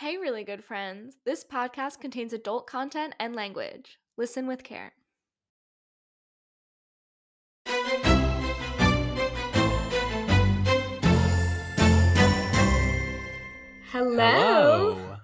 Hey, really good friends. This podcast contains adult content and language. Listen with care. Hello,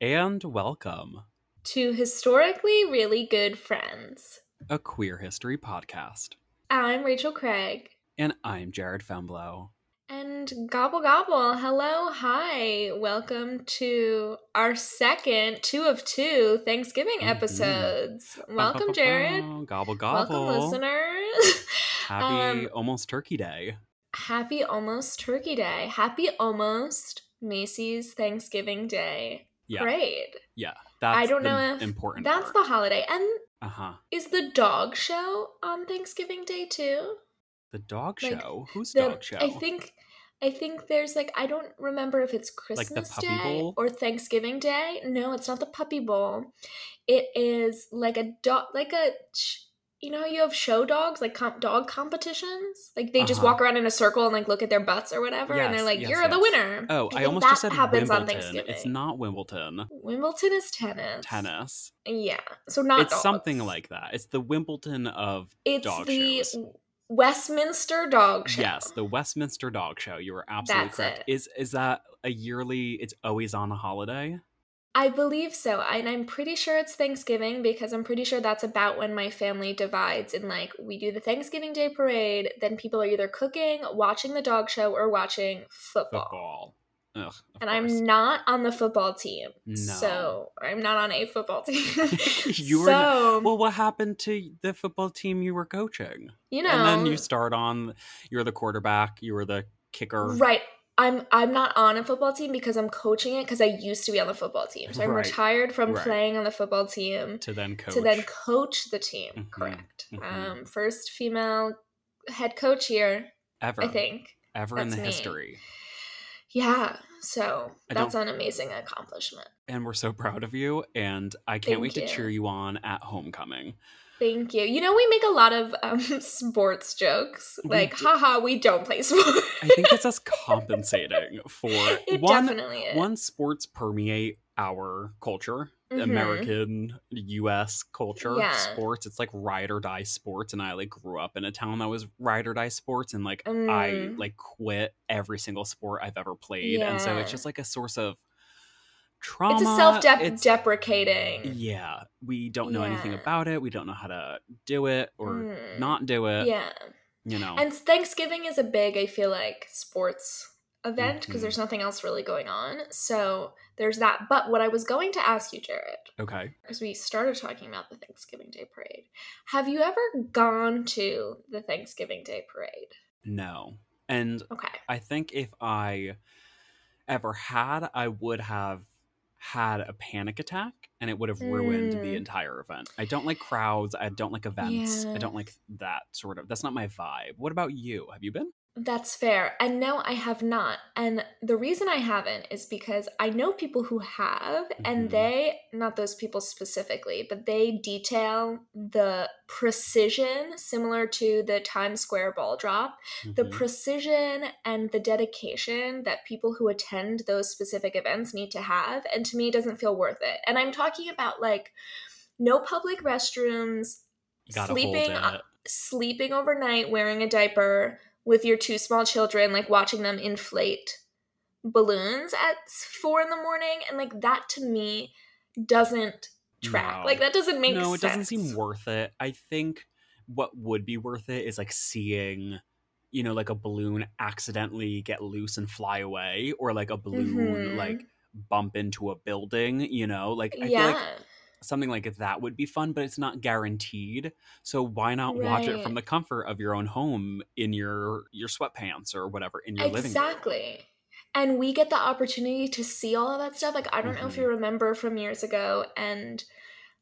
and welcome. to Historically Really Good Friends. A queer history podcast. I'm Rachel Craig. And I'm Jared Femblow. And gobble gobble. Hello, hi. Welcome to our second two of two Thanksgiving Mhm. episodes. Welcome, Jared. Gobble gobble. Welcome, listeners. Happy Um, almost turkey day. Happy almost Turkey Day. Happy almost Macy's Thanksgiving Day Yeah. parade. Yeah. That's I don't know if important That's part. the holiday. And Uh-huh. is the dog show on Thanksgiving Day too? The dog Like, show? Who's The- dog show? I think I think there's like I don't remember if it's Like Christmas Puppy Day Bowl? or Thanksgiving Day. No, it's not the Puppy Bowl. It is like a dog, like a you know how you have show dogs, like comp- dog competitions. Like they just Uh-huh. walk around in a circle and like look at their butts or whatever, and they're like, yes, "You're the winner." Oh, I, think almost that just said happens on Wimbledon. Thanksgiving. It's not Wimbledon. Wimbledon is tennis. Tennis. Yeah, so not. it's something like that. It's the Wimbledon of It's dog the shows. Westminster Dog Show. Yes, the Westminster Dog Show. You were absolutely That's correct. it. Is is that a yearly? It's always on a holiday. I believe so. And I'm pretty sure it's Thanksgiving because I'm pretty sure that's about when my family divides and like we do the Thanksgiving Day parade, then people are either cooking, watching the dog show, or watching football. Football. Ugh. And course. I'm not on the football team. No. So I'm not on a football team. You were so, Well, what happened to the football team you were coaching? you know, and then you start on. You're the quarterback. You were the kicker. Right. I'm I'm not on a football team because I'm coaching it because I used to be on the football team. So I'm Right. retired from Right. playing on the football team To then coach. to then coach the team. Mhm, Correct. mhm. Um, first female head coach here, ever. I think. Ever in the me. history. Yeah. So I that's an amazing accomplishment. And we're so proud of you. And I can't Thank wait you. to cheer you on at homecoming. Thank you. You know, we make a lot of um, sports jokes. We Like, do. haha, we don't play sports. I think it's us compensating for it one definitely is. one sports permeate our culture Mhm. american us culture Yeah. sports it's like ride or die sports and i like grew up in a town that was ride or die sports and like i Mm. like quit every single sport i've ever played and so it's just like a source of trauma It's a self It's- deprecating. yeah we don't know anything about it we don't know how to do it or Mm. not do it Yeah. you know And Thanksgiving is a big, I feel like, sports event because Mhm. there's nothing else really going on. So there's that. But what I was going to ask you, Jared, okay because we started talking about the Thanksgiving Day parade, have you ever gone to the Thanksgiving Day parade? no and Okay. I think if I ever had, I would have had a panic attack and it would have ruined the Mm. entire event. I don't like crowds. I don't like events. I don't like that sort of. That's not my vibe. What about you? Have you been? That's fair. And no, I have not. And the reason I haven't is because I know people who have, and Mhm. they, not those people specifically, but they detail the precision similar to the Times Square ball drop, the Mhm. precision and the dedication that people who attend those specific events need to have. And to me, it doesn't feel worth it. And I'm talking about like no public restrooms, sleeping sleeping overnight wearing a diaper with your two small children, like watching them inflate balloons at four in the morning. And like that to me doesn't track. No. Like that doesn't make no, it sense. doesn't seem worth it. I think what would be worth it is like seeing, you know, like a balloon accidentally get loose and fly away, or like a balloon Mhm. like bump into a building. You know, like I yeah. feel like something like that would be fun, but it's not guaranteed. So why not watch it from the comfort of your own home in your your sweatpants or whatever in your living room? exactly. And we get the opportunity to see all of that stuff. Like I don't know if you remember from years ago and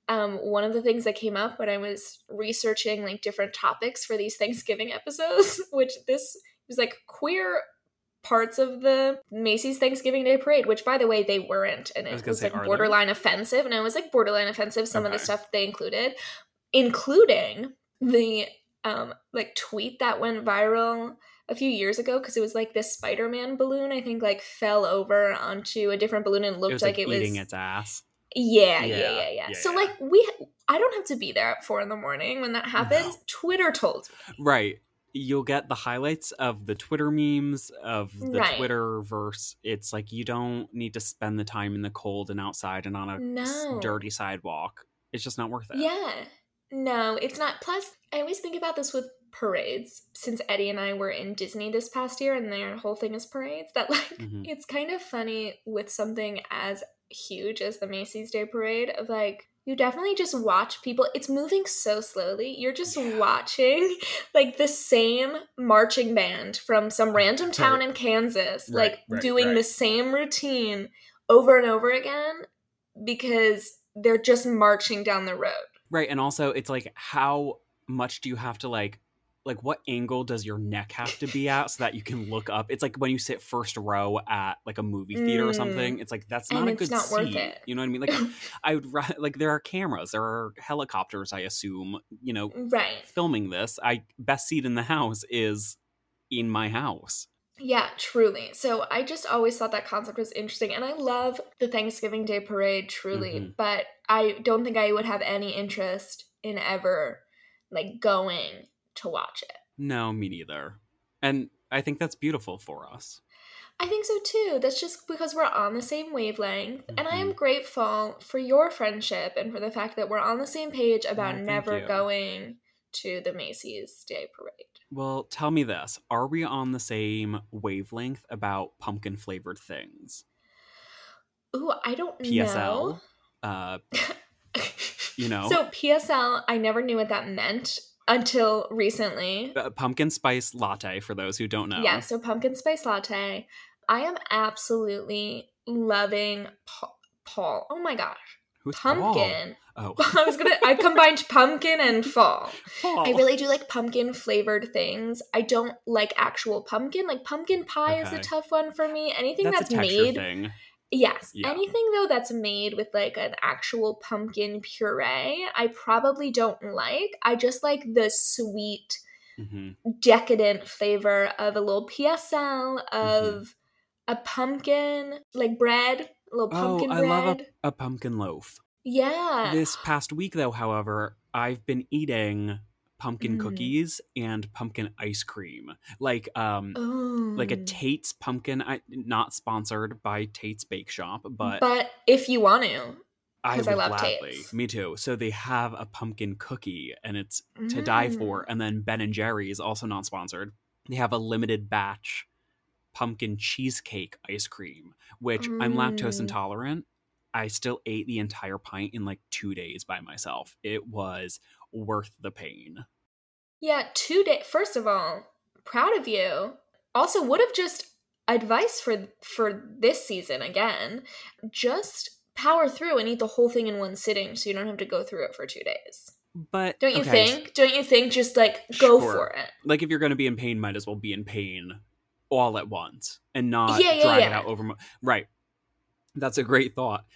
um, one of the things that came up when I was researching like different topics for these Thanksgiving episodes, which this was like queer parts of the Macy's Thanksgiving Day Parade, which by the way they weren't, and was it was say, like borderline offensive, and it was like borderline offensive. Some of the stuff they included, including the um like tweet that went viral a few years ago because it was like this Spider-Man balloon. I think like fell over onto a different balloon and looked it was like, like, it was eating its ass. yeah, yeah, Yeah, yeah, yeah, yeah, So yeah. like we, I don't have to be there at four in the morning when that happens. Twitter told me. Right. You'll get the highlights of the Twitter memes of the Right. Twitter verse. It's like you don't need to spend the time in the cold and outside and on a No. dirty sidewalk. It's just not worth it. Yeah. No, it's not. Plus, I always think about this with parades. Since Eddie and I were in Disney this past year and their whole thing is parades, that like Mhm. it's kind of funny with something as huge as the Macy's Day Parade of like you definitely just watch people it's moving so slowly you're just Yeah. watching like the same marching band from some random town Right. in kansas Right, like right, doing the same routine over and over again because they're just marching down the road Right. And also, it's like, how much do you have to like, like, what angle does your neck have to be at so that you can look up? It's like when you sit first row at like a movie theater or Mm. something. It's like that's And not a it's good not worth seat. it. You know what I mean? Like, I would like there are cameras, there are helicopters. I assume you know right filming this. I best seat in the house is in my house. Yeah, truly. So I just always thought that concept was interesting. And I love the Thanksgiving Day parade, truly. Mhm. But I don't think I would have any interest in ever like going to watch it. No, me neither. And I think that's beautiful for us. I think so too. That's just because we're on the same wavelength. And I am Mhm. grateful for your friendship and for the fact that we're on the same page about Oh, never you. going to the Macy's Day Parade. Well, tell me this: Are we on the same wavelength about pumpkin flavored things? Ooh, I don't PSL, know. uh, you know, So PSL, I never knew what that meant until recently. uh, pumpkin spice latte. For those who don't know, Yeah, so pumpkin spice latte. I am absolutely loving Pa- Paul. Oh my gosh, who's Paul? pumpkin. Oh, I was gonna. I combined pumpkin and fall. Paul. I really do like pumpkin flavored things. I don't like actual pumpkin. Like pumpkin pie is a tough one for me. Anything that's, that's, a made thing. Yes. Yeah. Anything though that's made with like an actual pumpkin puree, I probably don't like. I just like the sweet, hmm decadent flavor of a little PSL, Mm-hmm. of a pumpkin, like bread, a little pumpkin oh, I bread. love a, a pumpkin loaf. yeah. This past week, though, however, I've been eating pumpkin Mm. cookies and pumpkin ice cream, like um, like a Tate's pumpkin. I not sponsored by Tate's Bake Shop, but, but if you want to, I would I love gladly. Tate's. Me too. So they have a pumpkin cookie, and it's to die Mm. for. And then Ben and Jerry's, also not sponsored, they have a limited batch pumpkin cheesecake ice cream, which I'm lactose Mm. intolerant. I still ate the entire pint in like two days by myself. It was worth the pain. Yeah, two days. First of all, proud of you. Also, would have just advice for for this season again. Just power through and eat the whole thing in one sitting, so you don't have to go through it for two days. But Don't you okay, think? Don't you think? Just like go Sure. for it. Like if you're going to be in pain, might as well be in pain all at once and not Yeah, yeah, drag it out over. Right. That's a great thought,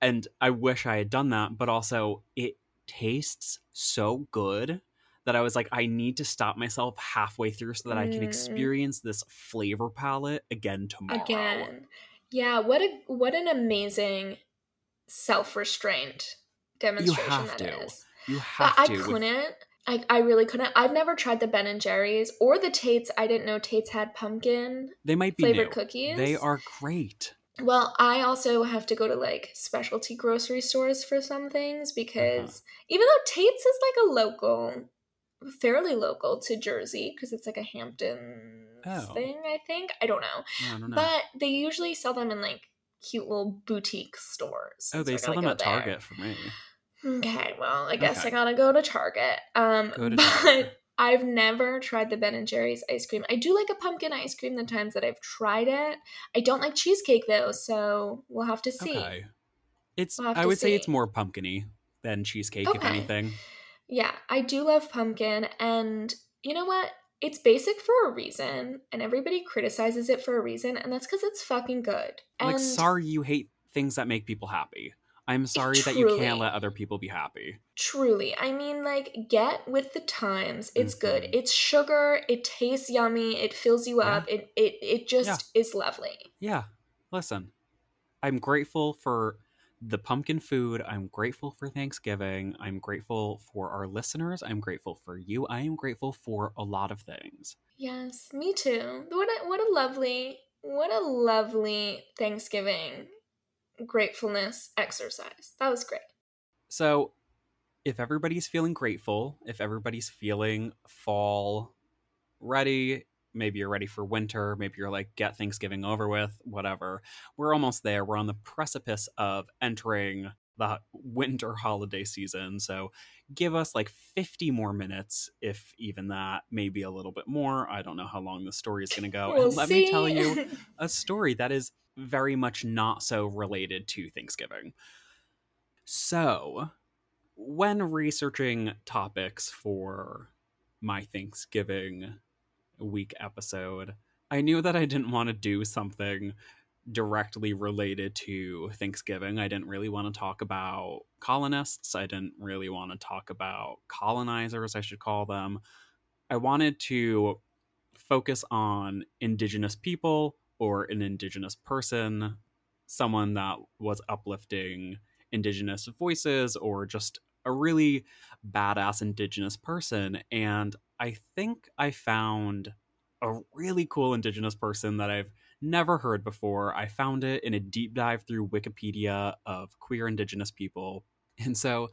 and I wish I had done that. But also, it tastes so good that I was like, I need to stop myself halfway through so that I can Mm. experience this flavor palette again tomorrow. Again, yeah. What a what an amazing self restraint demonstration have that to. is. You have I to. with- couldn't. I, I really couldn't. I've never tried the Ben and Jerry's or the Tates. I didn't know Tates had pumpkin they might be flavored new. cookies. They are great. Well, I also have to go to like specialty grocery stores for some things because Uh-huh. even though Tate's is like a local, fairly local to Jersey because it's like a Hamptons Oh. thing, I think. I don't know. I don't know. But they usually sell them in like cute little boutique stores. oh, they I sell them at there. Target for me. Okay, well, I guess Okay. I gotta go to Target. Um, Go to but Target. I've never tried the Ben and Jerry's ice cream. I do like a pumpkin ice cream the times that I've tried it. I don't like cheesecake though, so we'll have to see. Okay. It's We'll have I would say it's more pumpkiny than cheesecake, if anything. Yeah, I do love pumpkin, and you know what? It's basic for a reason, and everybody criticizes it for a reason, and that's because it's fucking good. And Like, sorry you hate things that make people happy. I'm sorry that you can't let other people be happy. Truly. I mean, like, get with the times. It's good. Mm-hmm. It's sugar. It tastes yummy. It fills you yeah. up. It, it, it just is lovely. Yeah. Listen, I'm grateful for the pumpkin food. I'm grateful for Thanksgiving. I'm grateful for our listeners. I'm grateful for you. I am grateful for a lot of things. Yes, me too. What a, what a lovely, what a lovely Thanksgiving gratefulness exercise. That was great. So, if everybody's feeling grateful, if everybody's feeling fall ready, maybe you're ready for winter, maybe you're like, get Thanksgiving over with, whatever. We're almost there. We're on the precipice of entering the winter holiday season. So give us like 50 more minutes, if even that, maybe a little bit more. I don't know how long the story is going to go. We'll and let see. me tell you a story that is very much not so related to Thanksgiving. So, when researching topics for my Thanksgiving week episode, I knew that I didn't want to do something directly related to Thanksgiving. I didn't really want to talk about colonists. I didn't really want to talk about colonizers, I should call them. I wanted to focus on indigenous people or an indigenous person, someone that was uplifting indigenous voices or just a really badass indigenous person. And I think I found a really cool indigenous person that I've never heard before. I found it in a deep dive through Wikipedia of queer indigenous people. And so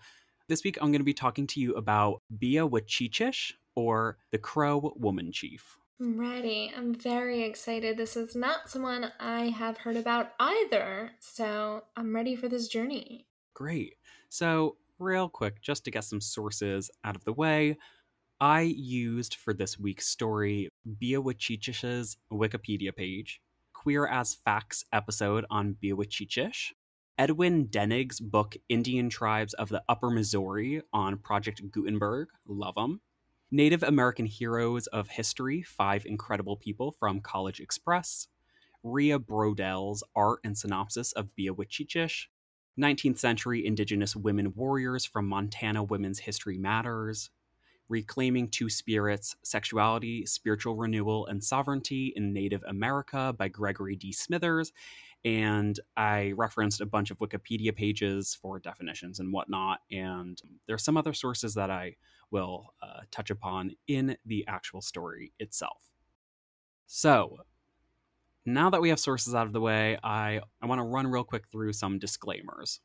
this week I'm going to be talking to you about Bíawacheeitchish or the Crow Woman Chief. I'm ready. I'm very excited. This is not someone I have heard about either. So I'm ready for this journey. Great. So, real quick, just to get some sources out of the way, I used for this week's story Bíawacheeitchish's Wikipedia page, Queer as Facts episode on Bíawacheeitchish, Edwin Denig's book Indian Tribes of the Upper Missouri on Project Gutenberg, love them, Native American Heroes of History Five Incredible People from College Express, Ria Brodell's Art and Synopsis of Bíawacheeitchish, 19th Century Indigenous Women Warriors from Montana Women's History Matters, Reclaiming Two Spirits Sexuality, Spiritual Renewal, and Sovereignty in Native America by Gregory D. Smithers. And I referenced a bunch of Wikipedia pages for definitions and whatnot. And there are some other sources that I will uh, touch upon in the actual story itself. So, now that we have sources out of the way, I, I want to run real quick through some disclaimers.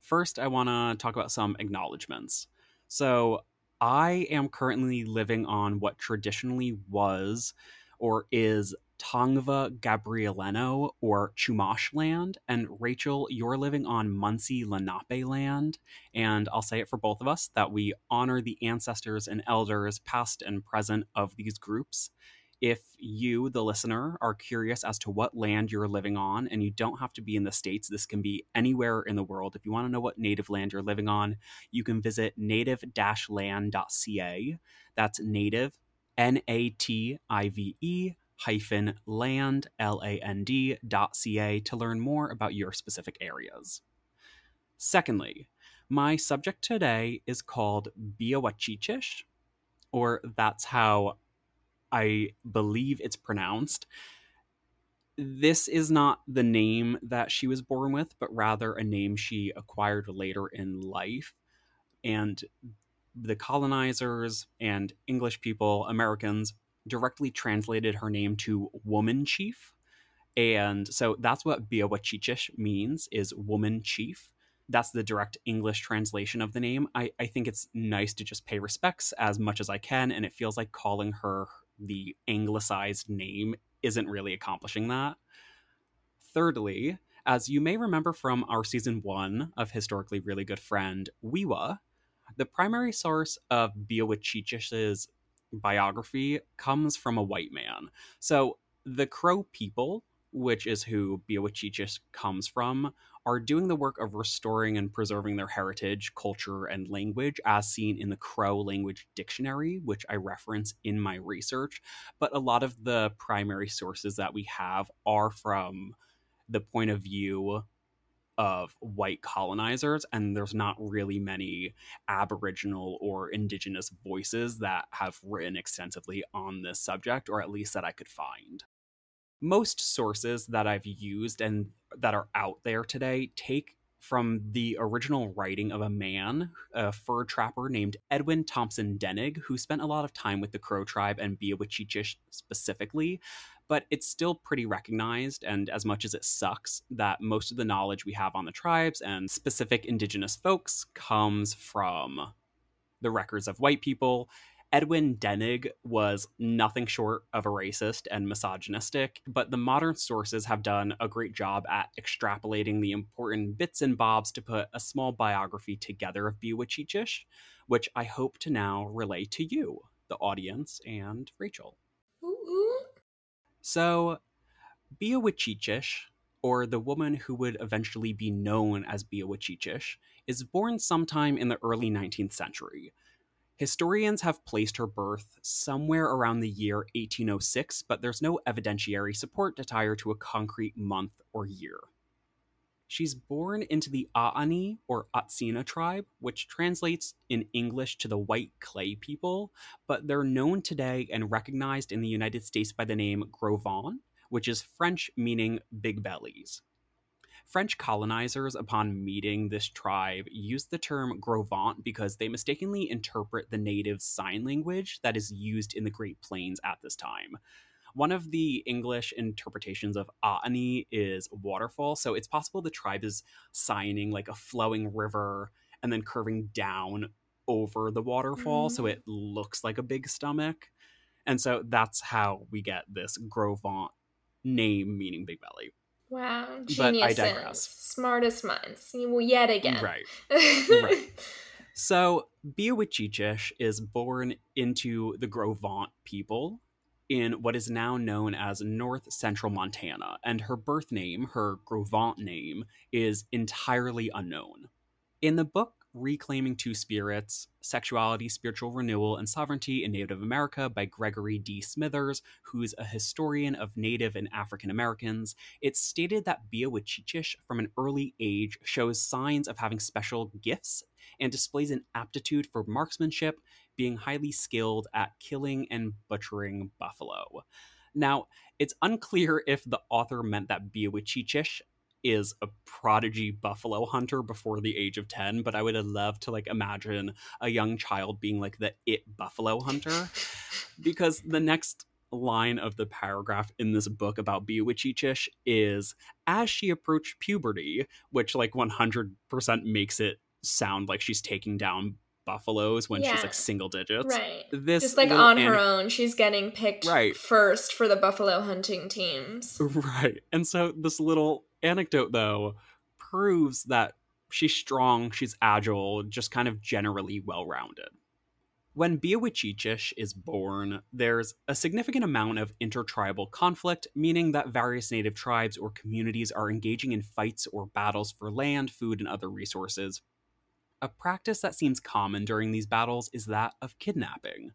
First, I want to talk about some acknowledgments. So, I am currently living on what traditionally was or is Tongva Gabrielino or Chumash land, and Rachel, you're living on Munsee Lenape land. And I'll say it for both of us that we honor the ancestors and elders, past and present, of these groups. If you, the listener, are curious as to what land you're living on, and you don't have to be in the States, this can be anywhere in the world. If you want to know what native land you're living on, you can visit native land.ca. That's native, N A T I V E hyphen land, L-A-N-D dot C-A to learn more about your specific areas. Secondly, my subject today is called Bíawacheeitchish, or that's how I believe it's pronounced. This is not the name that she was born with, but rather a name she acquired later in life. And the colonizers and English people, Americans, directly translated her name to woman chief. And so that's what Bíawacheeitchish means is woman chief. That's the direct English translation of the name. I, I think it's nice to just pay respects as much as I can, and it feels like calling her the anglicized name isn't really accomplishing that. Thirdly, as you may remember from our season one of Historically Really Good Friend, We'wha, the primary source of Bíawacheeitchish's biography comes from a white man. So the Crow people, which is who Bíawacheeitchish comes from, are doing the work of restoring and preserving their heritage, culture, and language as seen in the Crow Language Dictionary, which I reference in my research. But a lot of the primary sources that we have are from the point of view of white colonizers, and there's not really many Aboriginal or Indigenous voices that have written extensively on this subject, or at least that I could find. Most sources that I've used and that are out there today take from the original writing of a man, a fur trapper named Edwin Thompson Denig, who spent a lot of time with the Crow tribe and Bíawacheeitchish specifically, but it's still pretty recognized. And as much as it sucks that most of the knowledge we have on the tribes and specific indigenous folks comes from the records of white people, Edwin Denig was nothing short of a racist and misogynistic, but the modern sources have done a great job at extrapolating the important bits and bobs to put a small biography together of Bíawacheeitchish, which I hope to now relay to you, the audience, and Rachel. Ooh, So, Bíawacheeitchish, or the woman who would eventually be known as Bíawacheeitchish, is born sometime in the early 19th century. Historians have placed her birth somewhere around the year 1806, but there's no evidentiary support to tie her to a concrete month or year. She's born into the Aani or Atsina tribe, which translates in English to the white clay people, but they're known today and recognized in the United States by the name Gros Ventre, which is French meaning big bellies. French colonizers, upon meeting this tribe, used the term Gros Ventre because they mistakenly interpret the native sign language that is used in the Great Plains at this time. One of the English interpretations of Aani is waterfall, so it's possible the tribe is signing like a flowing river and then curving down over the waterfall, so Mm. it looks like a big stomach. And so that's how we get this Gros Ventre name meaning big belly. Wow, geniuses, digress. smartest minds. Well, yet again. Right. Right. So Bíawacheeitchish is born into the Gros Ventre people in what is now known as North Central Montana, and her birth name, her Gros Ventre name, is entirely unknown. In the book Reclaiming Two Spirits Sexuality, Spiritual Renewal, and Sovereignty in Native America by Gregory D. Smithers, who's a historian of Native and African Americans, it's stated that Bíawacheeitchish from an early age shows signs of having special gifts and displays an aptitude for marksmanship, being highly skilled at killing and butchering buffalo. Now, it's unclear if the author meant that Bíawacheeitchish is a prodigy buffalo hunter before the age of 10, but I would have loved to like imagine a young child being like the it buffalo hunter because the next line of the paragraph in this book about Bíawacheeitchish is as she approached puberty, which like 100% makes it sound like she's taking down buffaloes when she's like single digits. right. This Just like on her own, she's getting picked Right. first for the buffalo hunting teams. Right. And so this little anecdote though proves that she's strong, she's agile, just kind of generally well-rounded. When Bíawacheeitchish is born, there's a significant amount of intertribal conflict, meaning that various native tribes or communities are engaging in fights or battles for land, food, and other resources. A practice that seems common during these battles is that of kidnapping.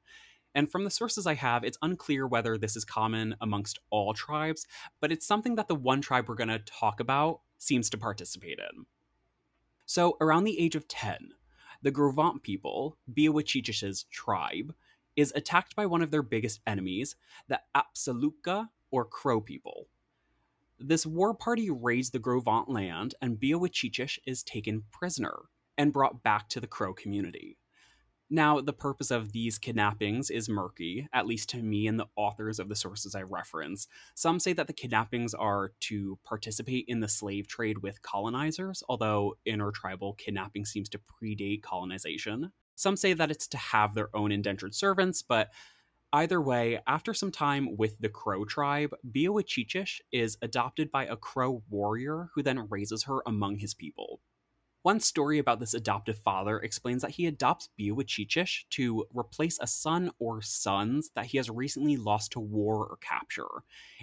And from the sources I have, it's unclear whether this is common amongst all tribes, but it's something that the one tribe we're going to talk about seems to participate in. So, around the age of 10, the Gros Ventre people, Bíawacheeitchish's tribe, is attacked by one of their biggest enemies, the Apsáalooke or Crow people. This war party raids the Gros Ventre land, and Bíawacheeitchish is taken prisoner and brought back to the Crow community. Now, the purpose of these kidnappings is murky, at least to me and the authors of the sources I reference. Some say that the kidnappings are to participate in the slave trade with colonizers, although intertribal kidnapping seems to predate colonization. Some say that it's to have their own indentured servants, but either way, after some time with the Crow tribe, Bíawacheeitchish is adopted by a Crow warrior who then raises her among his people. One story about this adoptive father explains that he adopts Bíawacheeitchish to replace a son or sons that he has recently lost to war or capture.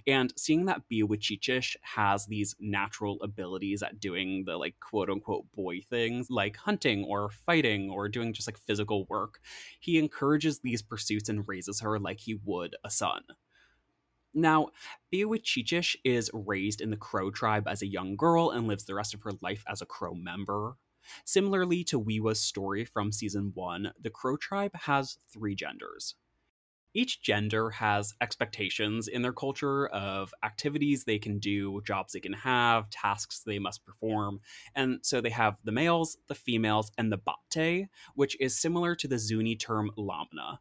And seeing that Bíawacheeitchish has these natural abilities at doing the like quote unquote boy things, like hunting or fighting or doing just like physical work, he encourages these pursuits and raises her like he would a son. Now, Bíawacheeitchish is raised in the Crow tribe as a young girl and lives the rest of her life as a Crow member. Similarly to We'wha's story from season one, the Crow tribe has three genders. Each gender has expectations in their culture of activities they can do, jobs they can have, tasks they must perform. And so they have the males, the females, and the bate, which is similar to the Zuni term lamna.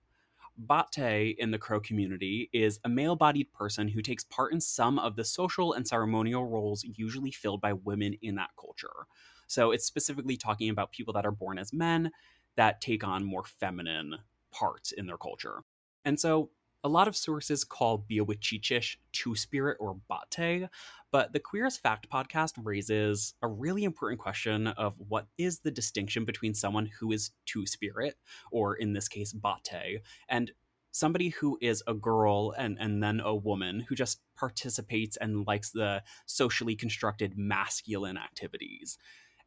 Bate in the Crow community is a male bodied person who takes part in some of the social and ceremonial roles usually filled by women in that culture. So it's specifically talking about people that are born as men that take on more feminine parts in their culture. And so a lot of sources call Bíawacheeitchish Two Spirit or Bate, but the Queer as Fact podcast raises a really important question of what is the distinction between someone who is Two Spirit, or in this case, Bate, and somebody who is a girl and, and then a woman who just participates and likes the socially constructed masculine activities.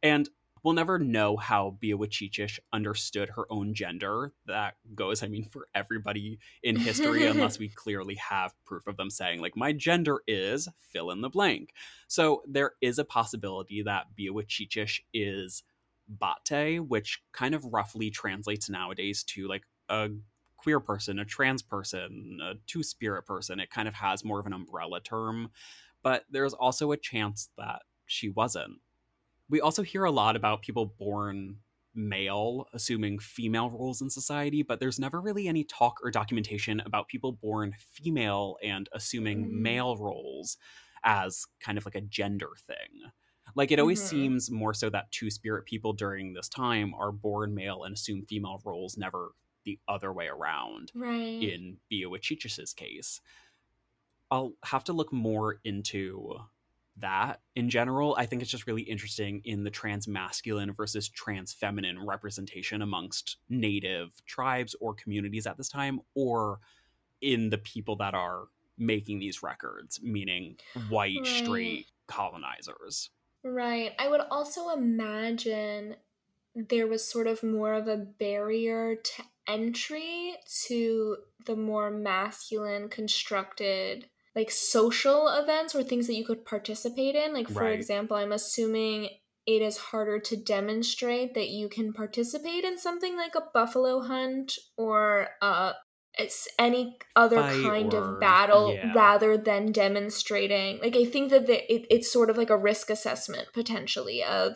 And we'll never know how Bíawacheeitchish understood her own gender. That goes, I mean, for everybody in history, unless we clearly have proof of them saying, like, my gender is fill in the blank. So there is a possibility that Bíawacheeitchish is Bate, which kind of roughly translates nowadays to like a queer person, a trans person, a two spirit person. It kind of has more of an umbrella term. But there's also a chance that she wasn't we also hear a lot about people born male assuming female roles in society, but there's never really any talk or documentation about people born female and assuming mm. male roles as kind of like a gender thing. Like it always mm-hmm. seems more so that two spirit people during this time are born male and assume female roles, never the other way around. Right. In Bíawacheeitchish's case. I'll have to look more into that in general. I think it's just really interesting in the trans masculine versus trans feminine representation amongst native tribes or communities at this time, or in the people that are making these records, meaning white, right. straight colonizers. Right. I would also imagine there was sort of more of a barrier to entry to the more masculine constructed like social events or things that you could participate in. Like, for right. example, I'm assuming it is harder to demonstrate that you can participate in something like a buffalo hunt or uh, it's any other Fight kind or, of battle yeah. rather than demonstrating. Like, I think that the, it, it's sort of like a risk assessment potentially of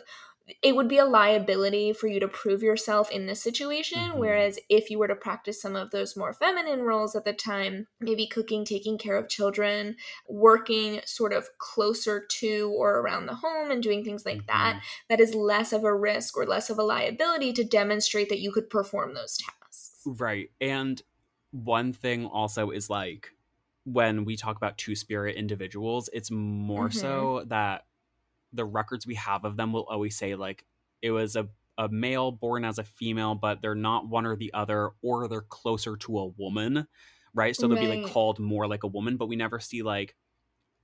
it would be a liability for you to prove yourself in this situation. Mm-hmm. Whereas if you were to practice some of those more feminine roles at the time, maybe cooking, taking care of children, working sort of closer to or around the home and doing things like mm-hmm. that, that is less of a risk or less of a liability to demonstrate that you could perform those tasks. Right. And one thing also is like, when we talk about two spirit individuals, it's more mm-hmm. so that the records we have of them will always say like it was a a male born as a female, but they're not one or the other, or they're closer to a woman, right? So they'll right. be like called more like a woman, but we never see like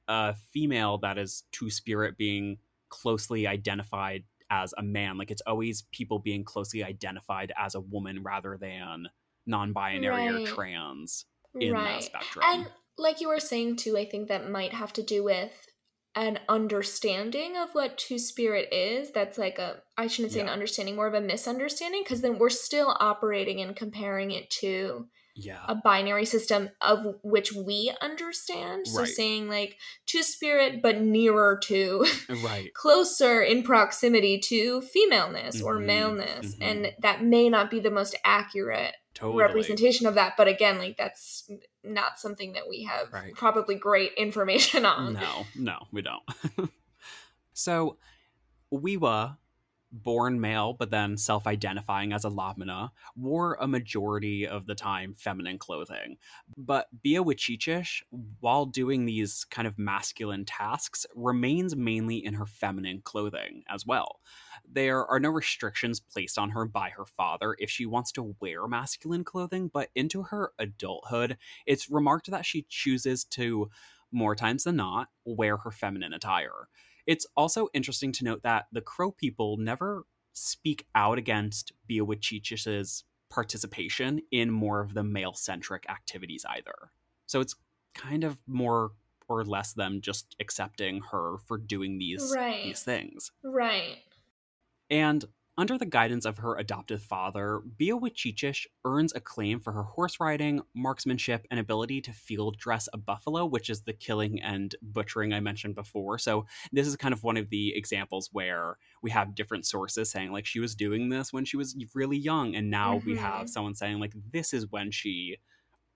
a female that is two spirit being closely identified as a man. Like it's always people being closely identified as a woman rather than non-binary right. or trans in right. that spectrum. And like you were saying too, I think that might have to do with an understanding of what two spirit is that's like a i shouldn't say yeah. an understanding more of a misunderstanding because then we're still operating and comparing it to yeah a binary system of which we understand so right. saying like two spirit but nearer to right closer in proximity to femaleness mm-hmm. or maleness mm-hmm. and that may not be the most accurate totally. representation of that but again like that's not something that we have right. probably great information on. No no we don't. So We'wha born male but then self-identifying as a lamna wore a majority of the time feminine clothing. But Bíawacheeitchish while doing these kind of masculine tasks remains mainly in her feminine clothing as well there are no restrictions placed on her by her father if she wants to wear masculine clothing, but into her adulthood, it's remarked that she chooses to, more times than not, wear her feminine attire. It's also interesting to note that the Crow people never speak out against Bíawacheeitchish's participation in more of the male centric activities either. So it's kind of more or less them just accepting her for doing these Right. these things. Right. And under the guidance of her adoptive father, Bíawacheeitchish earns acclaim for her horse riding, marksmanship, and ability to field dress a buffalo, which is the killing and butchering I mentioned before. So, this is kind of one of the examples where we have different sources saying, like, she was doing this when she was really young, and now we Mhm. have someone saying, like, this is when she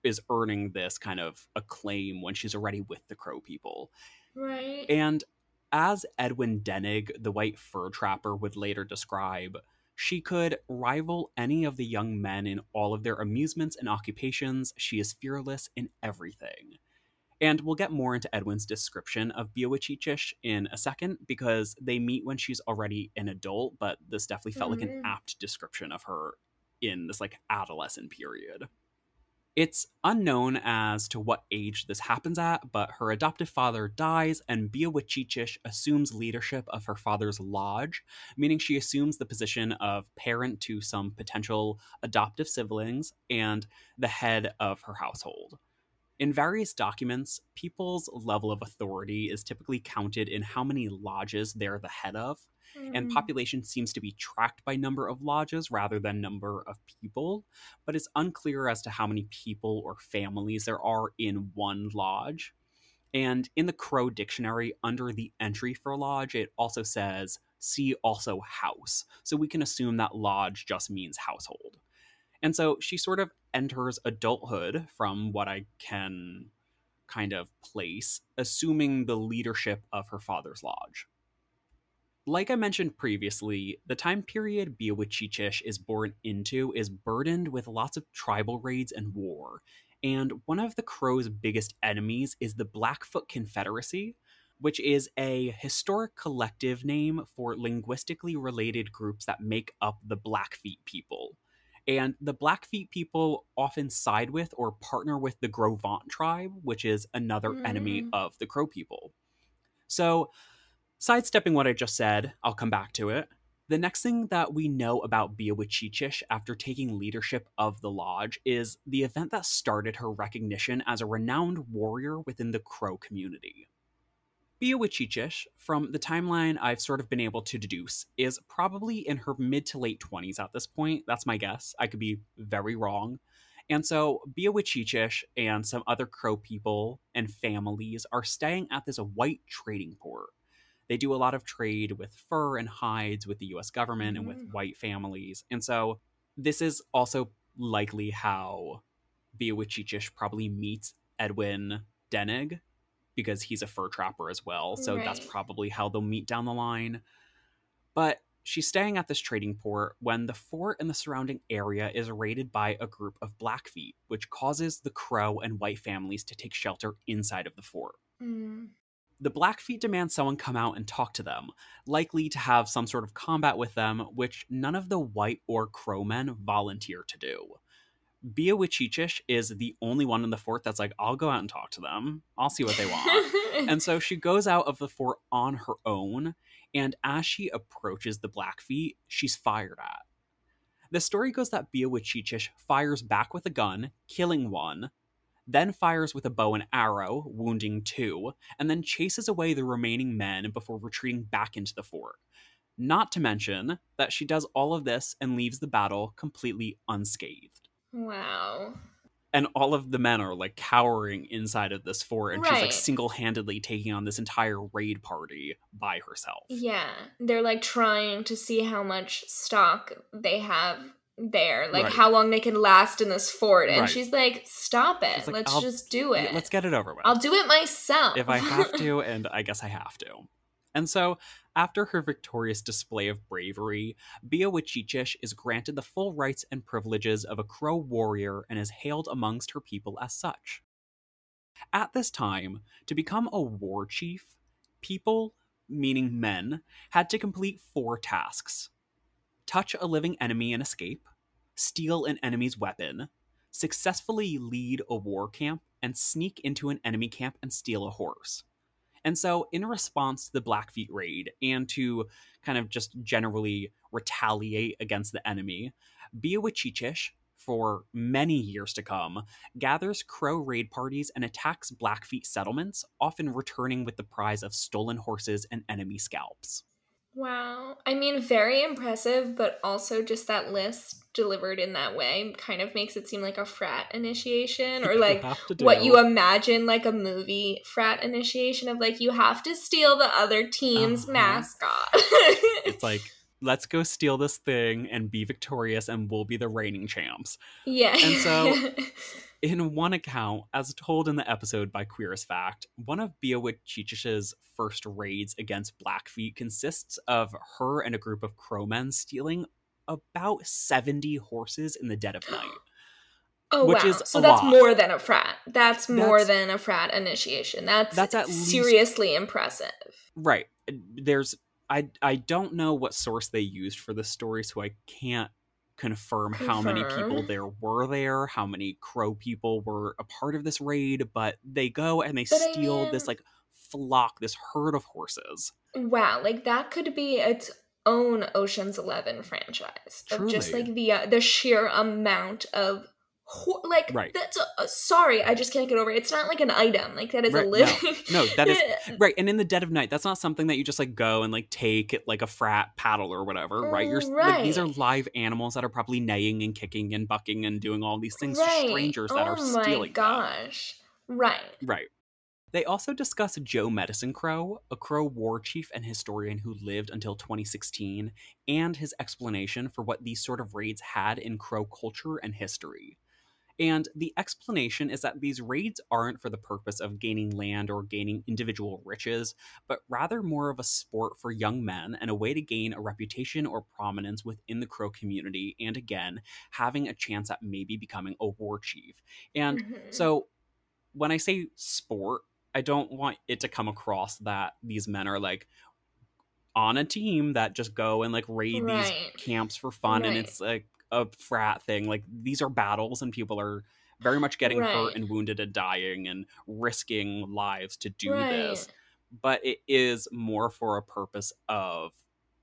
is earning this kind of acclaim when she's already with the crow people. Right. And as Edwin Denig, the white fur trapper, would later describe, she could rival any of the young men in all of their amusements and occupations. She is fearless in everything. And we'll get more into Edwin's description of Bíawacheeitchish in a second because they meet when she's already an adult, but this definitely felt like an Mhm. apt description of her in this like adolescent period. It's unknown as to what age this happens at, but her adoptive father dies, and Bíawacheeitchish assumes leadership of her father's lodge, meaning she assumes the position of parent to some potential adoptive siblings and the head of her household. In various documents, people's level of authority is typically counted in how many lodges they're the head of, and Mm. population seems to be tracked by number of lodges rather than number of people but it's unclear as to how many people or families there are in one lodge. And in the crow dictionary under the entry for lodge it also says see also house. So we can assume that lodge just means household. And so she sort of enters adulthood from what i can kind of place assuming the leadership of her father's lodge like I mentioned previously, the time period Bíawacheeitchish is born into is burdened with lots of tribal raids and war. And one of the Crow's biggest enemies is the Blackfoot Confederacy, which is a historic collective name for linguistically related groups that make up the Blackfeet people. And the Blackfeet people often side with or partner with the Gros Ventre tribe, which is another enemy Mm. of the Crow people. So, Sidestepping what I just said, I'll come back to it. The next thing that we know about Bíawacheeitchish after taking leadership of the lodge is the event that started her recognition as a renowned warrior within the Crow community. Bíawacheeitchish, from the timeline I've sort of been able to deduce, is probably in her mid to late 20s at this point. That's my guess. I could be very wrong. And so Bíawacheeitchish and some other Crow people and families are staying at this white trading port they do a lot of trade with fur and hides with the US government and with Mhm. white families. And so this is also likely how Bíawacheeitchish probably meets Edwin Denig because he's a fur trapper as well. So that's probably how they'll meet down the line. But she's staying at this trading port when the fort and the surrounding area is raided by a group of Blackfeet, which causes the Crow and white families to take shelter inside of the fort. Mm. The Blackfeet demand someone come out and talk to them, likely to have some sort of combat with them, which none of the white or crow men volunteer to do. Bíawacheeitchish is the only one in the fort that's like, I'll go out and talk to them. I'll see what they want. and so she goes out of the fort on her own, and as she approaches the Blackfeet, she's fired at. The story goes that Bíawacheeitchish fires back with a gun, killing one, then fires with a bow and arrow, wounding two, and then chases away the remaining men before retreating back into the fort. Not to mention that she does all of this and leaves the battle completely unscathed. Wow. And all of the men are like cowering inside of this fort, and she's like single handedly taking on this entire raid party by herself. Yeah. They're like trying to see how much stock they have there, like Right. how long they can last in this fort. And Right. she's like, stop it. Like, Let's "I'll- just do it. Let's get it over with. I'll do it myself. if I have to, and I guess I have to. And so, after her victorious display of bravery, Bíawacheeitchish is granted the full rights and privileges of a crow warrior and is hailed amongst her people as such. At this time, to become a war chief, people, meaning men, had to complete four tasks touch a living enemy and escape, steal an enemy's weapon, successfully lead a war camp, and sneak into an enemy camp and steal a horse. And so, in response to the Blackfeet raid and to kind of just generally retaliate against the enemy, Bíawacheeitchish for many years to come, gathers crow raid parties and attacks Blackfeet settlements, often returning with the prize of stolen horses and enemy scalps. Wow. I mean, very impressive, but also just that list delivered in that way kind of makes it seem like a frat initiation or like what you imagine like a movie frat initiation of like you have to steal the other team's uh-huh. mascot. it's like let's go steal this thing and be victorious and we'll be the reigning champs. Yeah. And so in one account, as told in the episode by Queer as Fact, one of Bíawacheeitchish's first raids against Blackfeet consists of her and a group of crowmen stealing about 70 horses in the dead of night. Oh which wow! Is so that's lot. more than a frat. That's more that's, than a frat initiation. That's that's at seriously least, impressive. Right. There's I I don't know what source they used for this story, so I can't confirm, confirm, how many people there were there, how many crow people were a part of this raid, but they go and they but steal I mean, this like flock, this herd of horses. Wow, like that could be its own Ocean's 11 franchise Truly. of just like the uh, the sheer amount of like right. that's a, a, sorry i just can't get over it it's not like an item like that is right. a living no, no that is right and in the dead of night that's not something that you just like go and like take like a frat paddle or whatever right you're right. Like, mm, these are live animals that are probably neighing and kicking and bucking and doing all these things right. to strangers that oh are stealing Oh, my gosh them. right right they also discuss Joe Medicine Crow, a Crow war chief and historian who lived until 2016, and his explanation for what these sort of raids had in Crow culture and history. And the explanation is that these raids aren't for the purpose of gaining land or gaining individual riches, but rather more of a sport for young men and a way to gain a reputation or prominence within the Crow community, and again, having a chance at maybe becoming a war chief. And mm-hmm. so when I say sport, I don't want it to come across that these men are like, on a team that just go and like raid right. these camps for fun right. and it's like a frat thing. Like these are battles, and people are very much getting right. hurt and wounded and dying and risking lives to do right. this. But it is more for a purpose of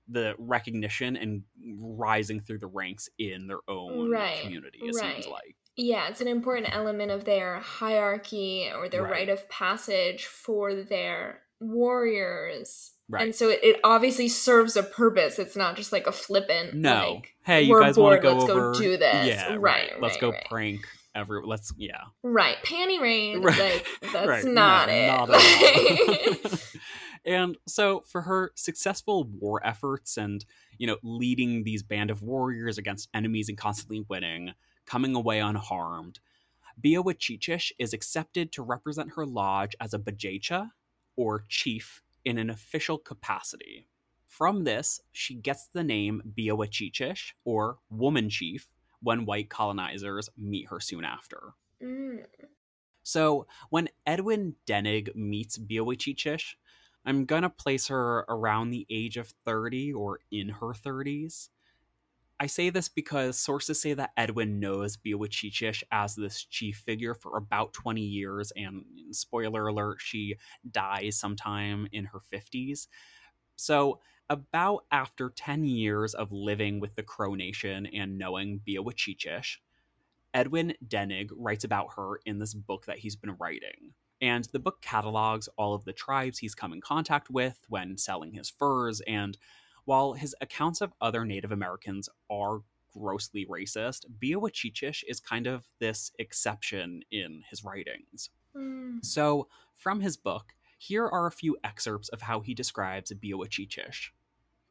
the recognition and rising through the ranks in their own right. community. It seems like. Yeah, it's an important element of their hierarchy or their rite of passage for their warriors Right. And so it, it, obviously serves a purpose. It's not just like a flippant. No. Like, hey, you guys want to go let's over? go do this. Yeah. Right. right let's right, go right. prank every. Let's yeah. Right. Panty rain. Right. Like that's not no, it. Not and so for her successful war efforts and you know leading these band of warriors against enemies and constantly winning, coming away unharmed. Bíawacheeitchish is accepted to represent her lodge as a Bajecha, or chief in an official capacity. From this, she gets the name Bíawacheeitchish, or Woman Chief, when white colonizers meet her soon after. Mm. So, when Edwin Denig meets Bíawacheeitchish, I'm gonna place her around the age of 30 or in her 30s. I say this because sources say that Edwin knows Bíawacheeitchish as this chief figure for about 20 years, and mm, spoiler alert, she dies sometime in her 50s. So, about after 10 years of living with the Crow Nation and knowing Bíawacheeitchish, Edwin Denig writes about her in this book that he's been writing. And the book catalogs all of the tribes he's come in contact with when selling his furs and while his accounts of other Native Americans are grossly racist, Bíawacheeitchish is kind of this exception in his writings. Mm. So, from his book, here are a few excerpts of how he describes Bíawacheeitchish.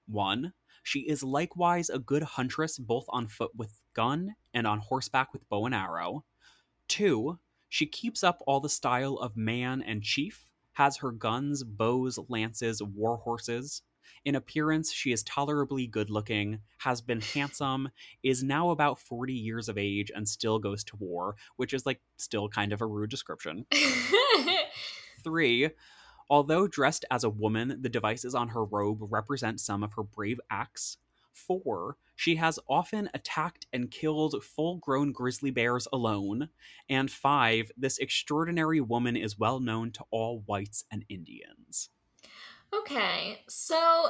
1. She is likewise a good huntress both on foot with gun and on horseback with bow and arrow. 2. She keeps up all the style of man and chief, has her guns, bows, lances, war horses, in appearance, she is tolerably good looking, has been handsome, is now about 40 years of age, and still goes to war, which is like still kind of a rude description. Three, although dressed as a woman, the devices on her robe represent some of her brave acts. Four, she has often attacked and killed full grown grizzly bears alone. And five, this extraordinary woman is well known to all whites and Indians. Okay, so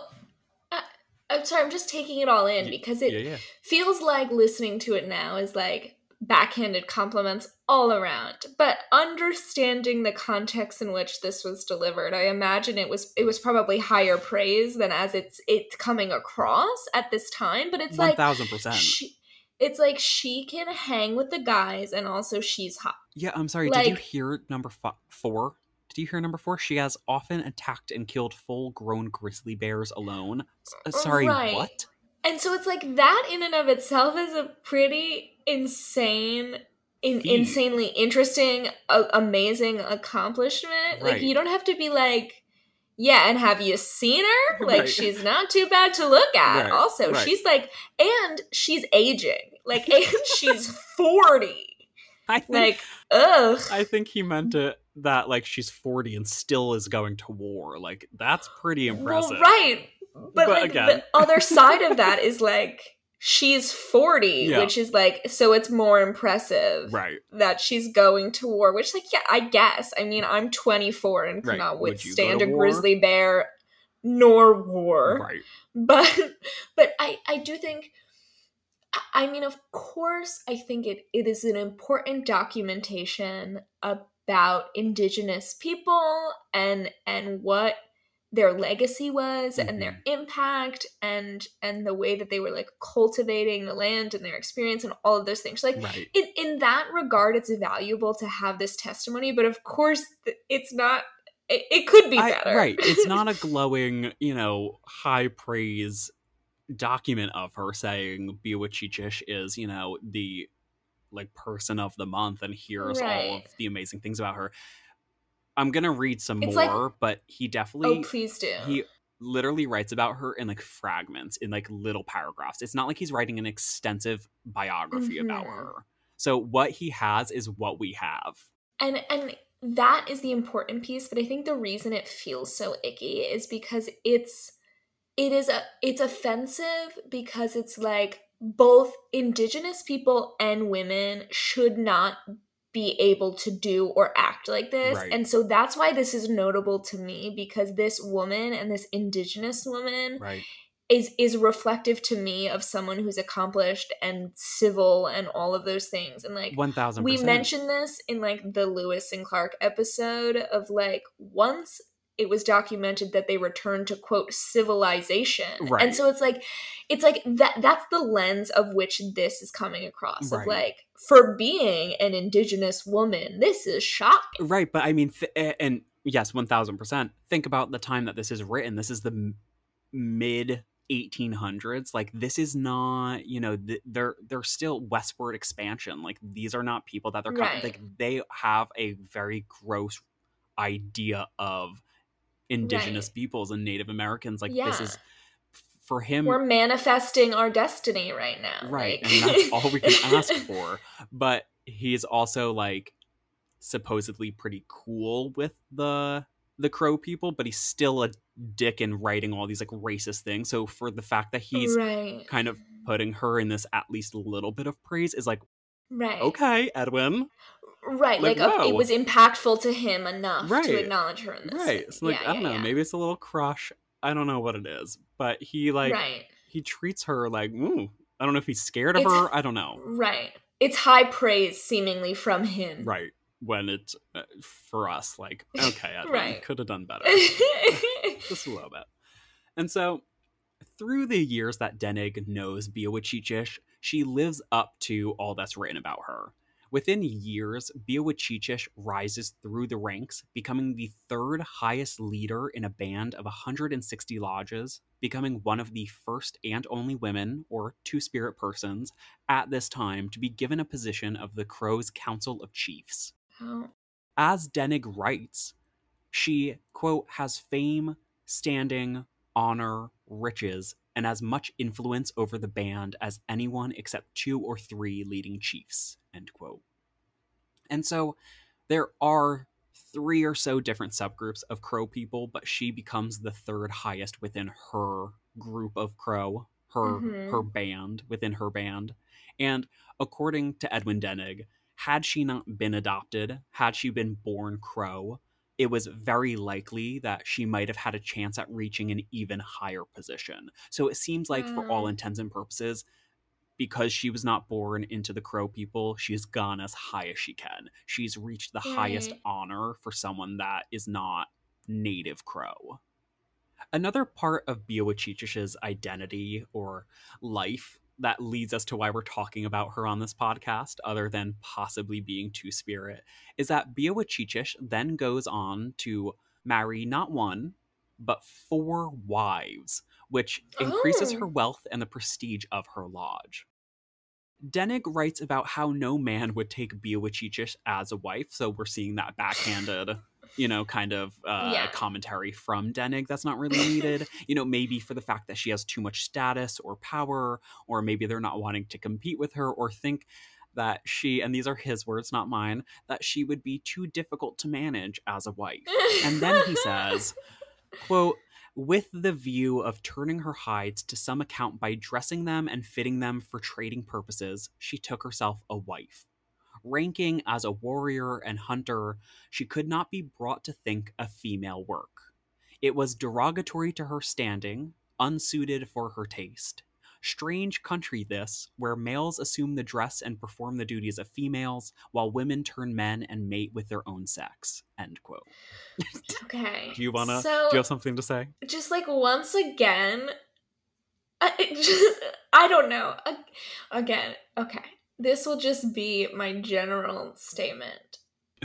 uh, I'm sorry, I'm just taking it all in because it yeah, yeah. feels like listening to it now is like backhanded compliments all around. But understanding the context in which this was delivered, I imagine it was it was probably higher praise than as it's it's coming across at this time. But it's like 1000%. she, it's like she can hang with the guys and also she's hot. Yeah, I'm sorry. did you hear number fi- four? Did you hear number four? She has often attacked and killed full grown grizzly bears alone. S- uh, sorry, Right. what? And so it's like that in and of itself is a pretty insane in, insanely interesting a- amazing accomplishment. Like you don't have to be like yeah, and have you seen her? Like Right. she's not too bad to look at. Right, Also, right. she's like and she's aging. Like and she's 40. I think Like ugh. I think he meant it that like she's 40 and still is going to war. Like that's pretty impressive. Well, right. But, But like again- the other side of that is like she's 40, Yeah. which is like so it's more impressive Right. that she's going to war, which like yeah, I guess. I mean, I'm 24 and cannot go withstand a war? grizzly bear nor war. Right. But but I I do think I- mean, of course, I think it, it is an important documentation about indigenous people and and what their legacy was and their mm-hmm. impact and and the way that they were like cultivating the land and their experience and all of those things. Like Right. in in that regard, it's valuable to have this testimony, but of course, it's not. It, it could be I- better, right. It's not a glowing, you know, high praise document of her saying Bíawacheeitchish is, you know, the like person of the month and here's all of the amazing things about her. I'm gonna read some It's more, like- but he definitely oh, please do. he literally writes about her in like fragments in like little paragraphs it's not like he's writing an extensive biography about Mhm. her so what he has is what we have and and that is the important piece but i think the reason it feels so icky is because it's it is a it's offensive because it's like both indigenous people and women should not be able to do or act like this. Right. and so that's why this is notable to me because this woman and this indigenous woman right. is is reflective to me of someone who's accomplished and civil and all of those things. And like 1000% we mentioned this in like the Lewis and Clark episode of like once it was documented that they returned to quote civilization. Right. And so it's like it's like that that's the lens of which this is coming across of like for being an indigenous woman, this is shocking. right but i mean th- and yes 1000% think about the time that this is written this is the m- mid 1800s like this is not you know th- they're they're still westward expansion like these are not people that they're Right. like they have a very gross idea of indigenous Right. peoples and native americans like yeah. this is for him We're manifesting our destiny right now. right like- and that's all we can ask for but he's also like supposedly pretty cool with the the crow people but he's still a dick in writing all these like racist things so for the fact that he's right. kind of putting her in this at least little bit of praise is like Right. okay edwin Right. Like, Like, it was impactful to him enough Right. to acknowledge her in this. right so like Yeah, i don't yeah, know yeah. maybe it's a little crush i don't know what it is but he like right. he treats her like ooh i don't know if he's scared of It's- her i don't know Right. It's high praise seemingly from him. right when it's uh, for us like okay i Right. could have done better just a little bit and so through the years that denig knows bíawacheeitchish she lives up to all that's written about her within years bíawacheeitchish rises through the ranks becoming the third highest leader in a band of 160 lodges becoming one of the first and only women or two spirit persons at this time to be given a position of the crow's council of chiefs. Oh, as Denig writes, she, quote, has fame, standing, honor, riches, and as much influence over the band as anyone except two or three leading chiefs, end quote. And so there are three or so different subgroups of crow people, but she becomes the third highest within her group of crow, her Mhm. her band, within her band. And according to Edwin Denig, had she not been adopted, had she been born crow, it was very likely that she might have had a chance at reaching an even higher position. So it seems like, for all mm. intents and purposes, because she was not born into the crow people, she's gone as high as she can. She's reached the highest honor for someone that is not native crow. Another part of Bíawacheeitchish's identity or life that leads us to why we're talking about her on this podcast, other than possibly being Two Spirit, is that Bíawacheeitchish then goes on to marry not one, but four wives, which increases Oh. her wealth and the prestige of her lodge. Denig writes about how no man would take Bíawacheeitchish as a wife, so we're seeing that backhanded, you know, kind of uh, Yeah. commentary from Denig that's not really needed. you know, maybe for the fact that she has too much status or power, or maybe they're not wanting to compete with her, or think that she, and these are his words, not mine, that she would be too difficult to manage as a wife. And then he says, quote, with the view of turning her hides to some account by dressing them and fitting them for trading purposes, she took herself a wife. Ranking as a warrior and hunter, she could not be brought to think of female work. It was derogatory to her standing, unsuited for her taste. Strange country this, where males assume the dress and perform the duties of females, while women turn men and mate with their own sex. End quote. okay. Do you wanna? So, do you have something to say? just like once again, I, just, I don't know. Again, okay. This will just be my general statement.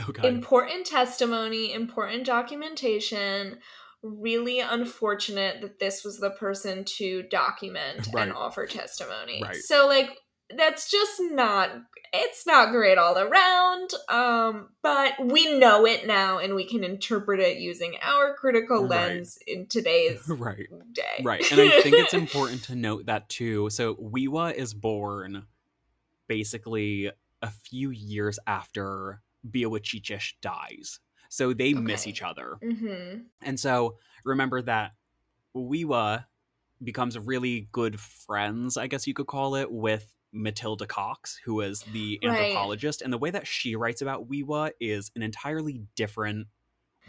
Okay. Important testimony, important documentation. Really unfortunate that this was the person to document Right. and offer testimony. Right. So, like, that's just not it's not great all around um but we know it now and we can interpret it using our critical Right. lens in today's right. day Right. And I think it's important to note that too. So We'wha is born basically a few years after Bíawacheeitchish dies. So they miss each other. mm-hmm. And so remember that We'wha becomes really good friends, I guess you could call it, with Matilda Coxe, who is the Right. anthropologist. And the way that she writes about We'wha is an entirely different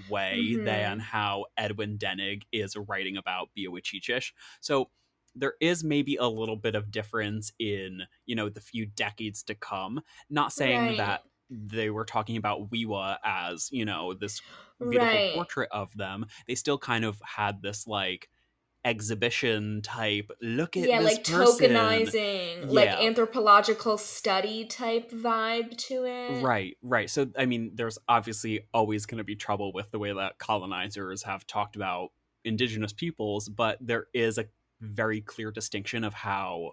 way Mhm. than how Edwin Denig is writing about Bíawacheeitchish. So there is maybe a little bit of difference in, you know, the few decades to come. Not saying Right. that they were talking about We'wha as, you know, this beautiful right portrait of them, they still kind of had this like exhibition type look at yeah this like person. tokenizing like anthropological study type vibe to it Right, right. So I mean, there's obviously always going to be trouble with the way that colonizers have talked about indigenous peoples, but there is a very clear distinction of how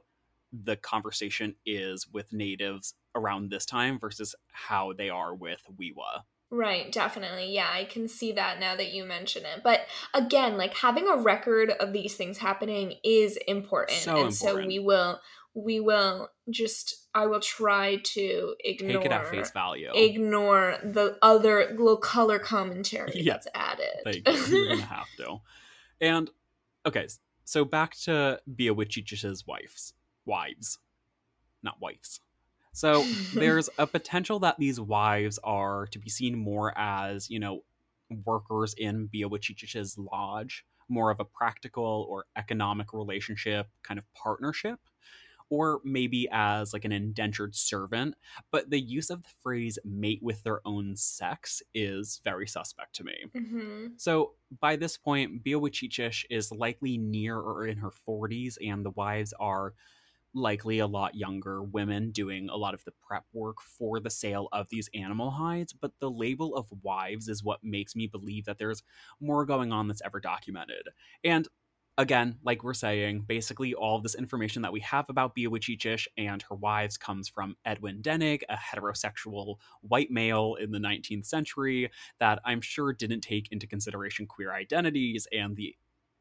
the conversation is with natives around this time versus how they are with We'wha. Right, definitely. Yeah, I can see that now that you mention it. But again, like having a record of these things happening is important. So and so we will we will just I will try to ignore Take it at face value. ignore the other little color commentary Yeah. that's added. Like you're gonna have to. And okay, so back to Bíawacheeitchish's wives. Wives. Not wives. So there's a potential that these wives are to be seen more as, you know, workers in Bíawacheeitchish's lodge, more of a practical or economic relationship kind of partnership, or maybe as like an indentured servant. But the use of the phrase mate with their own sex is very suspect to me. hmm So by this point, Bíawacheeitchish is likely near or in her 40s, and the wives are likely a lot younger women doing a lot of the prep work for the sale of these animal hides. But the label of wives is what makes me believe that there's more going on that's ever documented. And again, like we're saying, basically all of this information that we have about Bíawacheeitchish and her wives comes from Edwin Denig, a heterosexual white male in the 19th century that I'm sure didn't take into consideration queer identities and the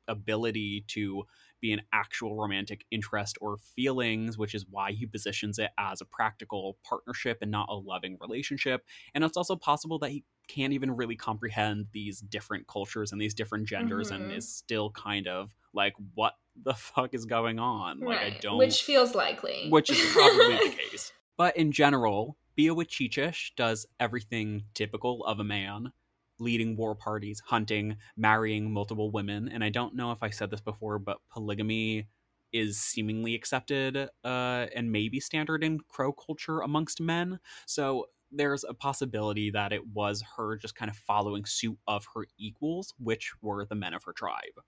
ability to be an actual romantic interest or feelings, which is why he positions it as a practical partnership and not a loving relationship. And it's also possible that he can't even really comprehend these different cultures and these different genders and Mhm. is still kind of like, what the fuck is going on? Like, I don't Which feels likely. which is probably the case. But in general, Bíawacheeitchish does everything typical of a man leading war parties, hunting, marrying multiple women. And I don't know if I said this before, but polygamy is seemingly accepted uh, and maybe standard in crow culture amongst men. So there's a possibility that it was her just kind of following suit of her equals, which were the men of her tribe.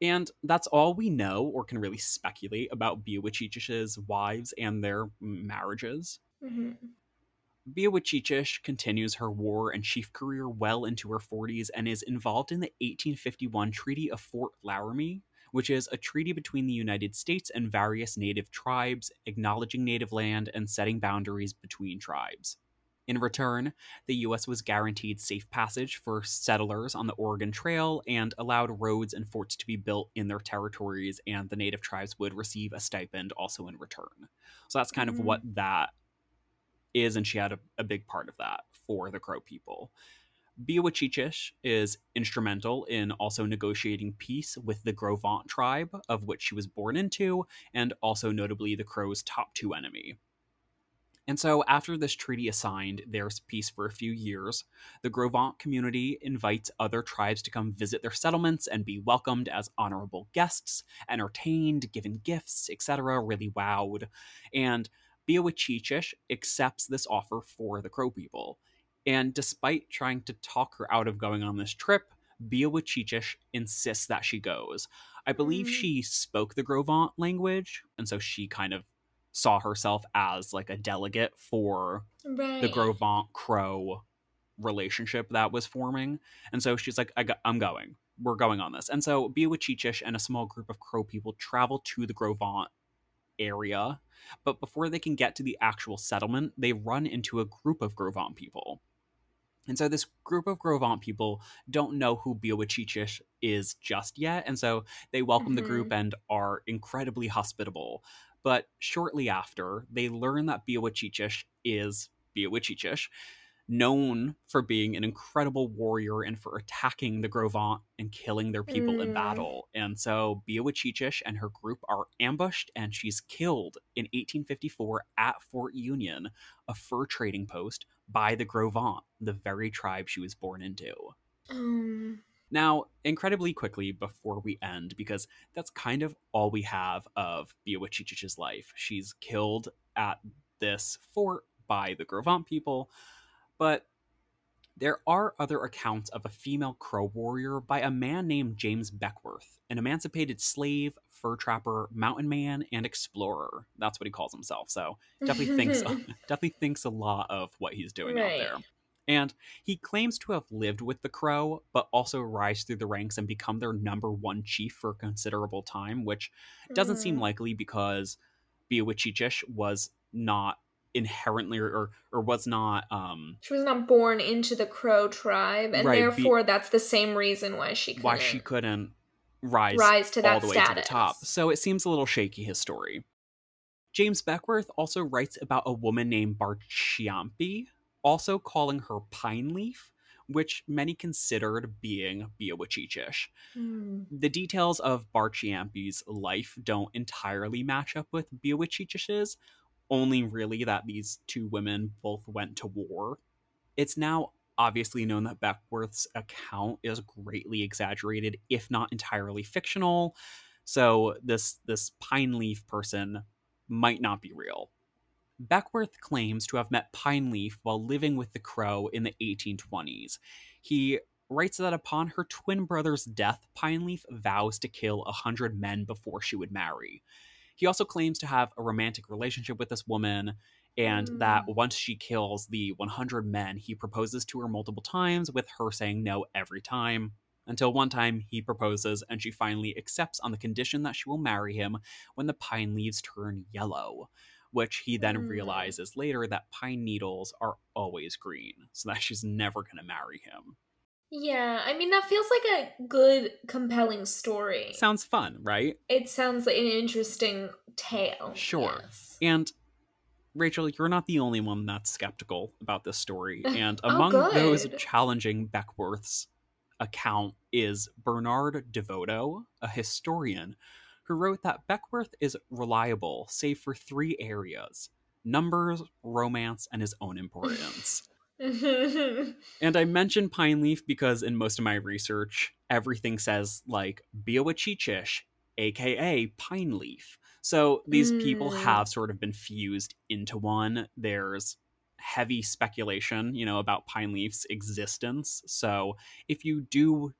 And that's all we know or can really speculate about Bíawacheeitchish's wives and their marriages. Mm-hmm. Bíawacheeitchish continues her war and chief career well into her 40s and is involved in the 1851 Treaty of Fort Laramie, which is a treaty between the United States and various native tribes, acknowledging native land and setting boundaries between tribes. In return, the U.S. was guaranteed safe passage for settlers on the Oregon Trail and allowed roads and forts to be built in their territories, and the native tribes would receive a stipend also in return. So that's kind of Mhm. what that is, and she had a, a big part of that for the Crow people. Bíawacheeitchish is instrumental in also negotiating peace with the Gros Ventre tribe, of which she was born into, and also notably the Crow's top two enemy. And so, after this treaty is signed, there's peace for a few years. The Gros Ventre community invites other tribes to come visit their settlements and be welcomed as honorable guests, entertained, given gifts, etc., really wowed. And Bíawacheeitchish accepts this offer for the Crow people. And despite trying to talk her out of going on this trip, Bíawacheeitchish insists that she goes. I believe Mm. she spoke the Gros Ventre language, and so she kind of saw herself as like a delegate for Right. the Gros Ventre Crow relationship that was forming. And so she's like, I I'm going. We're going on this. And so Bíawacheeitchish and a small group of Crow people travel to the Gros Ventre area. But before they can get to the actual settlement, they run into a group of Gros Ventre people. And so this group of Gros Ventre people don't know who Bíawacheeitchish is just yet. And so they welcome the Mhm. group and are incredibly hospitable. But shortly after, they learn that Bíawacheeitchish is Bíawacheeitchish, known for being an incredible warrior and for attacking the Gros Ventre and killing their people in Mm. battle. And so Bíawacheeitchish and her group are ambushed and she's killed in 1854 at Fort Union, a fur trading post, by the Gros Ventre, the very tribe she was born into. Um, Now, incredibly quickly before we end, because that's kind of all we have of Bíawacheeitchish's life. She's killed at this fort by the Gros Ventre people, but there are other accounts of a female crow warrior by a man named James Beckwourth, an emancipated slave, fur trapper, mountain man, and explorer. That's what he calls himself. So definitely thinks definitely thinks a lot of what he's doing out there. And he claims to have lived with the Crow, but also rise through the ranks and become their number one chief for a considerable time, which doesn't seem Mm. likely because Bíawacheeitchish was not inherently or, or was not um She was not born into the Crow tribe, and Right, be- therefore that's the same reason why she couldn't why she couldn't rise rise to all that the way status. to the top. So it seems a little shaky his story. James Beckwourth also writes about a woman named Barchiampi, also calling her Pine Leaf, which many considered being Bíawacheeitchish. Hmm. The details of Barchiampi's life don't entirely match up with Bíawacheeitchish's, only really that these two women both went to war. It's now obviously known that Beckwourth's account is greatly exaggerated, if not entirely fictional. So this this pine leaf person might not be real. Beckwourth claims to have met Pine Leaf while living with the Crow in the 1820s. He writes that upon her twin brother's death, Pine Leaf vows to kill a hundred men before she would marry. He also claims to have a romantic relationship with this woman, and Mm. that once she kills the 100 men, he proposes to her multiple times, with her saying no every time. Until one time he proposes, and she finally accepts on the condition that she will marry him when the pine leaves turn yellow, which he then Mm. realizes later that pine needles are always green, so that she's never going to marry him. Yeah, I mean that feels like a good, compelling story. Sounds fun, right? it sounds like an interesting tale. Sure. yes. And Rachel, you're not the only one that's skeptical about this story. Oh, and Oh, among those challenging Beckwourth's account is Bernard Devoto, a historian, who wrote that Beckwourth is reliable, save for three areas numbers, romance, and his own importance. and I mentioned Pine Leaf because in most of my research, everything says like Bíawacheeitchish, aka Pine Leaf. So these people Mm. have sort of been fused into one. There's heavy speculation, you know, about Pine Leaf's existence. So if you do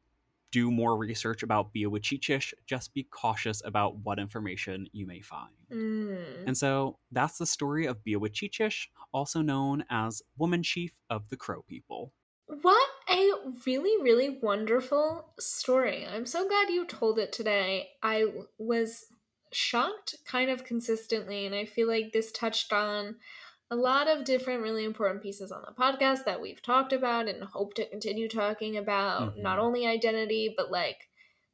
do more research about Bíawacheeitchish, just be cautious about what information you may find. Mm. And so that's the story of Bíawacheeitchish, also known as Woman Chief of the Crow People. What a really, really wonderful story. I'm so glad you told it today. I was shocked kind of consistently, and I feel like this touched on a lot of different really important pieces on the podcast that we've talked about and hope to continue talking about Mhm. not only identity, but like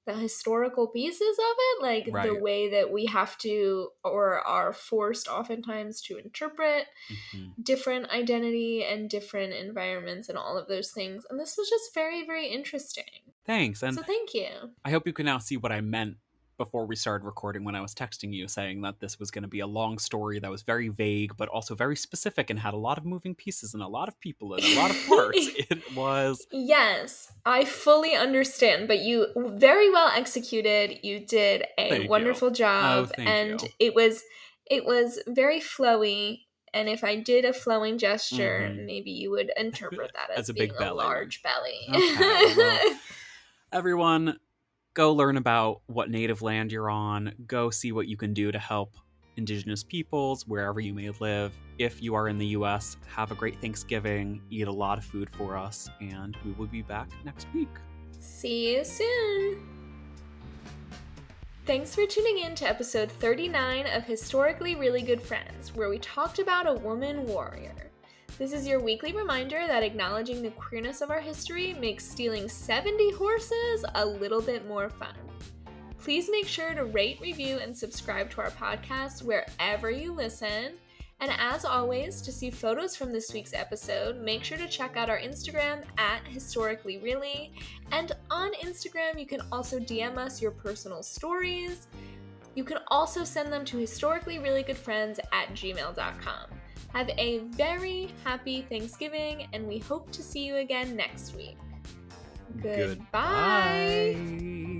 the historical pieces of it, like the way that we have to or are forced oftentimes to interpret Mhm. different identity and different environments and all of those things. And this was just very, very interesting. Thanks. And so thank you. I hope you can now see what I meant before we started recording when I was texting you saying that this was going to be a long story that was very vague but also very specific and had a lot of moving pieces and a lot of people and a lot of parts. it was Yes, I fully understand, but you very well executed. You did a Thank you. wonderful job Oh, and you. it was it was very flowy. And if I did a flowing gesture, Mhm. maybe you would interpret that as, As a big a belly. large belly. Okay, well, everyone go learn about what native land you're on go see what you can do to help indigenous peoples wherever you may live if you are in the us have a great thanksgiving eat a lot of food for us and we will be back next week See you soon. Thanks for tuning in to episode 39 of Historically Really Good Friends, where we talked about a woman warrior. This is your weekly reminder that acknowledging the queerness of our history makes stealing 70 horses a little bit more fun. Please make sure to rate, review, and subscribe to our podcast wherever you listen. And as always, to see photos from this week's episode, make sure to check out our Instagram at Historically Really. And on Instagram, you can also DM us your personal stories. You can also send them to historicallyreallygoodfriends at gmail.com. Have a very happy Thanksgiving, and we hope to see you again next week. Goodbye. Goodbye.